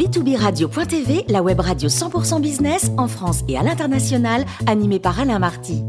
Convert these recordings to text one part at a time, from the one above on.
b2b-radio.tv, la web radio 100% business en France et à l'international, animée par Alain Marty.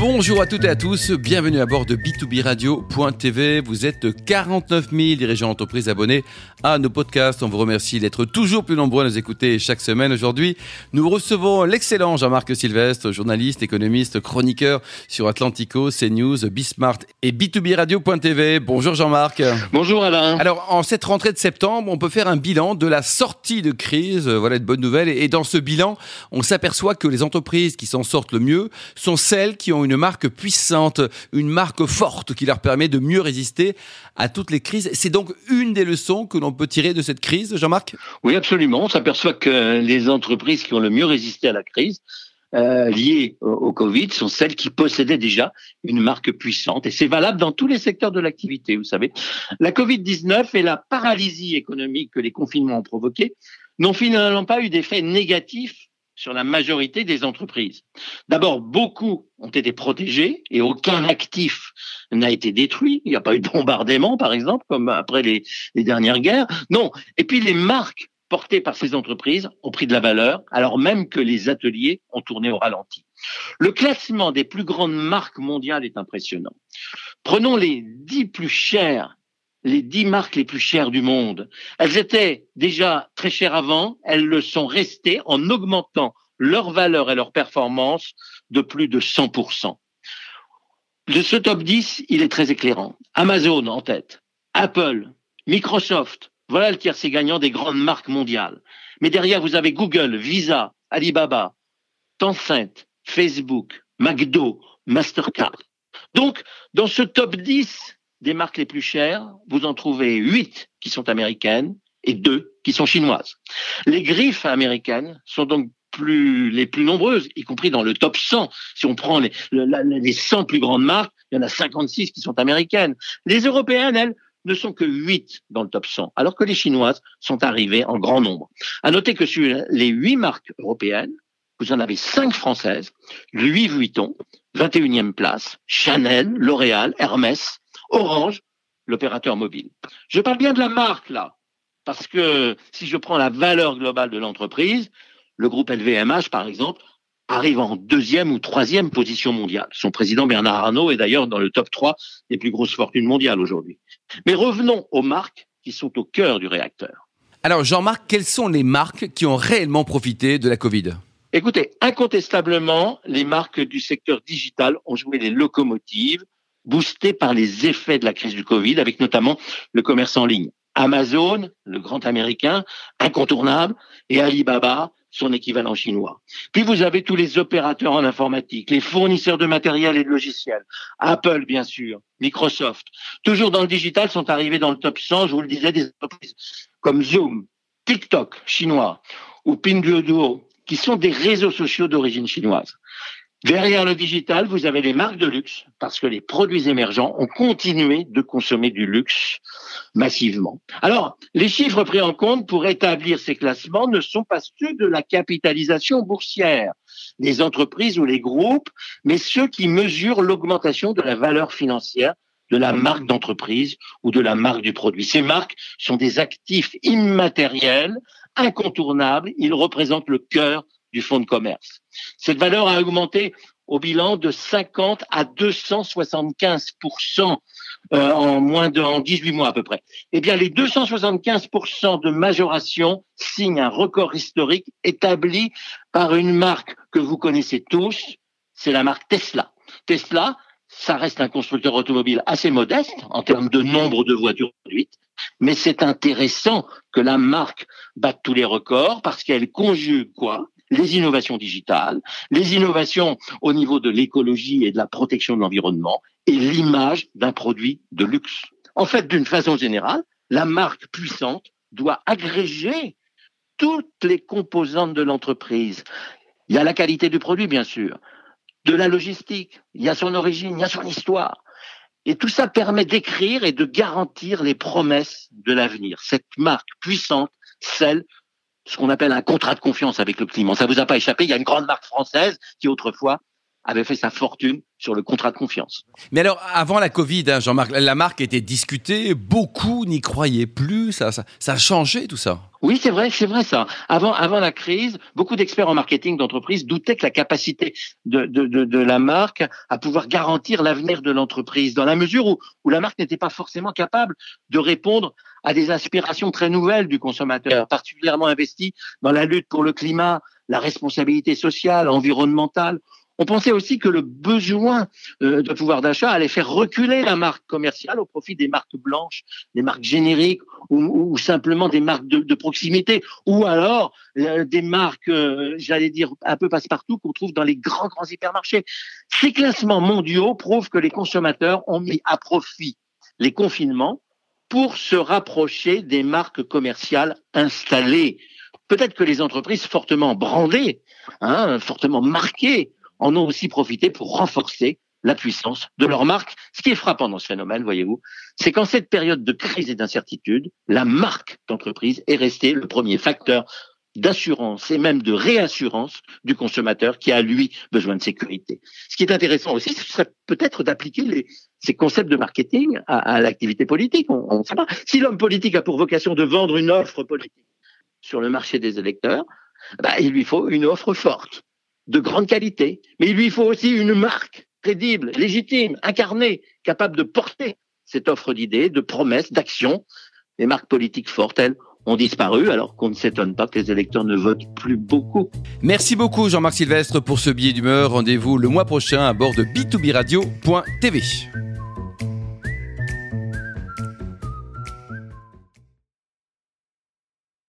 Bonjour à toutes et à tous, bienvenue à bord de B2B Radio.tv. Vous êtes 49 000 dirigeants d'entreprise abonnés à nos podcasts. On vous remercie d'être toujours plus nombreux à nous écouter chaque semaine. Aujourd'hui, nous recevons l'excellent Jean-Marc Sylvestre, journaliste, économiste, chroniqueur sur Atlantico, CNews, Bismart et B2B Radio.tv. Bonjour Jean-Marc. Bonjour Alain. Alors, en cette rentrée de septembre, on peut faire un bilan de la sortie de crise. Voilà de bonnes nouvelles. Et dans ce bilan, on s'aperçoit que les entreprises qui s'en sortent le mieux sont celles qui ont une une marque puissante, une marque forte qui leur permet de mieux résister à toutes les crises. C'est donc une des leçons que l'on peut tirer de cette crise, Jean-Marc? Oui, absolument. On s'aperçoit que les entreprises qui ont le mieux résisté à la crise, euh, liées au, Covid sont celles qui possédaient déjà une marque puissante. Et c'est valable dans tous les secteurs de l'activité, vous savez. La Covid-19 et la paralysie économique que les confinements ont provoqué n'ont finalement pas eu d'effet négatif sur la majorité des entreprises. D'abord, beaucoup ont été protégés et aucun actif n'a été détruit. Il n'y a pas eu de bombardement, par exemple, comme après les, dernières guerres. Non. Et puis les marques portées par ces entreprises ont pris de la valeur, alors même que les ateliers ont tourné au ralenti. Le classement des plus grandes marques mondiales est impressionnant. Prenons les dix plus chères les dix marques les plus chères du monde. Elles étaient déjà très chères avant, elles le sont restées en augmentant leur valeur et leur performance de plus de 100%. De ce top 10, il est très éclairant. Amazon en tête, Apple, Microsoft, voilà le tiercé gagnant des grandes marques mondiales. Mais derrière, vous avez Google, Visa, Alibaba, Tencent, Facebook, McDo, Mastercard. Donc, dans ce top 10, des marques les plus chères, vous en trouvez huit qui sont américaines et deux qui sont chinoises. Les griffes américaines sont donc plus, les plus nombreuses, y compris dans le top 100. Si on prend les, les 100 plus grandes marques, il y en a 56 qui sont américaines. Les européennes, elles, ne sont que 8 dans le top 100, alors que les chinoises sont arrivées en grand nombre. À noter que sur les 8 marques européennes, vous en avez 5 françaises, Louis Vuitton, 21e place, Chanel, L'Oréal, Hermès, Orange, l'opérateur mobile. Je parle bien de la marque là, parce que si je prends la valeur globale de l'entreprise, le groupe LVMH, par exemple, arrive en deuxième ou troisième position mondiale. Son président Bernard Arnault est d'ailleurs dans le top 3 des plus grosses fortunes mondiales aujourd'hui. Mais revenons aux marques qui sont au cœur du réacteur. Alors Jean-Marc, quelles sont les marques qui ont réellement profité de la Covid? Écoutez, incontestablement, les marques du secteur digital ont joué les locomotives boosté par les effets de la crise du Covid, avec notamment le commerce en ligne. Amazon, le grand américain, incontournable, et Alibaba, son équivalent chinois. Puis vous avez tous les opérateurs en informatique, les fournisseurs de matériel et de logiciels, Apple bien sûr, Microsoft. Toujours dans le digital sont arrivés dans le top 100, je vous le disais, des entreprises comme Zoom, TikTok chinois ou Pinduoduo, qui sont des réseaux sociaux d'origine chinoise. Derrière le digital, vous avez les marques de luxe, parce que les produits émergents ont continué de consommer du luxe massivement. Alors, les chiffres pris en compte pour établir ces classements ne sont pas ceux de la capitalisation boursière des entreprises ou les groupes, mais ceux qui mesurent l'augmentation de la valeur financière de la marque d'entreprise ou de la marque du produit. Ces marques sont des actifs immatériels, incontournables, ils représentent le cœur du fonds de commerce. Cette valeur a augmenté au bilan de 50 à 275% euh, en moins de en 18 mois à peu près. Eh bien, les 275% de majoration signent un record historique établi par une marque que vous connaissez tous, c'est la marque Tesla. Tesla, ça reste un constructeur automobile assez modeste en termes de nombre de voitures produites, mais c'est intéressant que la marque batte tous les records parce qu'elle conjugue quoi? Les innovations digitales, les innovations au niveau de l'écologie et de la protection de l'environnement et l'image d'un produit de luxe. En fait, d'une façon générale, la marque puissante doit agréger toutes les composantes de l'entreprise. Il y a la qualité du produit, bien sûr, de la logistique, il y a son origine, il y a son histoire. Et tout ça permet d'écrire et de garantir les promesses de l'avenir. Cette marque puissante, celle ce qu'on appelle un contrat de confiance avec le client. Ça vous a pas échappé, il y a une grande marque française qui autrefois avait fait sa fortune sur le contrat de confiance. Mais alors, avant la Covid, hein, Jean-Marc, la marque était discutée, beaucoup n'y croyaient plus, ça, ça, ça a changé tout ça. Oui, c'est vrai, c'est vrai ça. Avant, avant la crise, beaucoup d'experts en marketing d'entreprise doutaient que la capacité de, de, de, de la marque à pouvoir garantir l'avenir de l'entreprise, dans la mesure où, où la marque n'était pas forcément capable de répondre à des aspirations très nouvelles du consommateur, particulièrement investi dans la lutte pour le climat, la responsabilité sociale, environnementale on pensait aussi que le besoin euh, de pouvoir d'achat allait faire reculer la marque commerciale au profit des marques blanches, des marques génériques ou, simplement des marques de, proximité, ou alors euh, des marques, euh, j'allais dire, un peu passe-partout qu'on trouve dans les grands, grands hypermarchés. Ces classements mondiaux prouvent que les consommateurs ont mis à profit les confinements pour se rapprocher des marques commerciales installées. Peut-être que les entreprises fortement brandées, hein, fortement marquées, en ont aussi profité pour renforcer la puissance de leur marque. Ce qui est frappant dans ce phénomène, voyez-vous, c'est qu'en cette période de crise et d'incertitude, la marque d'entreprise est restée le premier facteur d'assurance et même de réassurance du consommateur qui a, lui, besoin de sécurité. Ce qui est intéressant aussi, ce serait peut-être d'appliquer ces concepts de marketing à, l'activité politique. On, sait pas. Si l'homme politique a pour vocation de vendre une offre politique sur le marché des électeurs, bah, il lui faut une offre forte de grande qualité, mais il lui faut aussi une marque crédible, légitime, incarnée, capable de porter cette offre d'idées, de promesses, d'actions. Les marques politiques fortes, elles, ont disparu, alors qu'on ne s'étonne pas que les électeurs ne votent plus beaucoup. Merci beaucoup Jean-Marc Sylvestre pour ce billet d'humeur. Rendez-vous le mois prochain à bord de b2b radio.tv.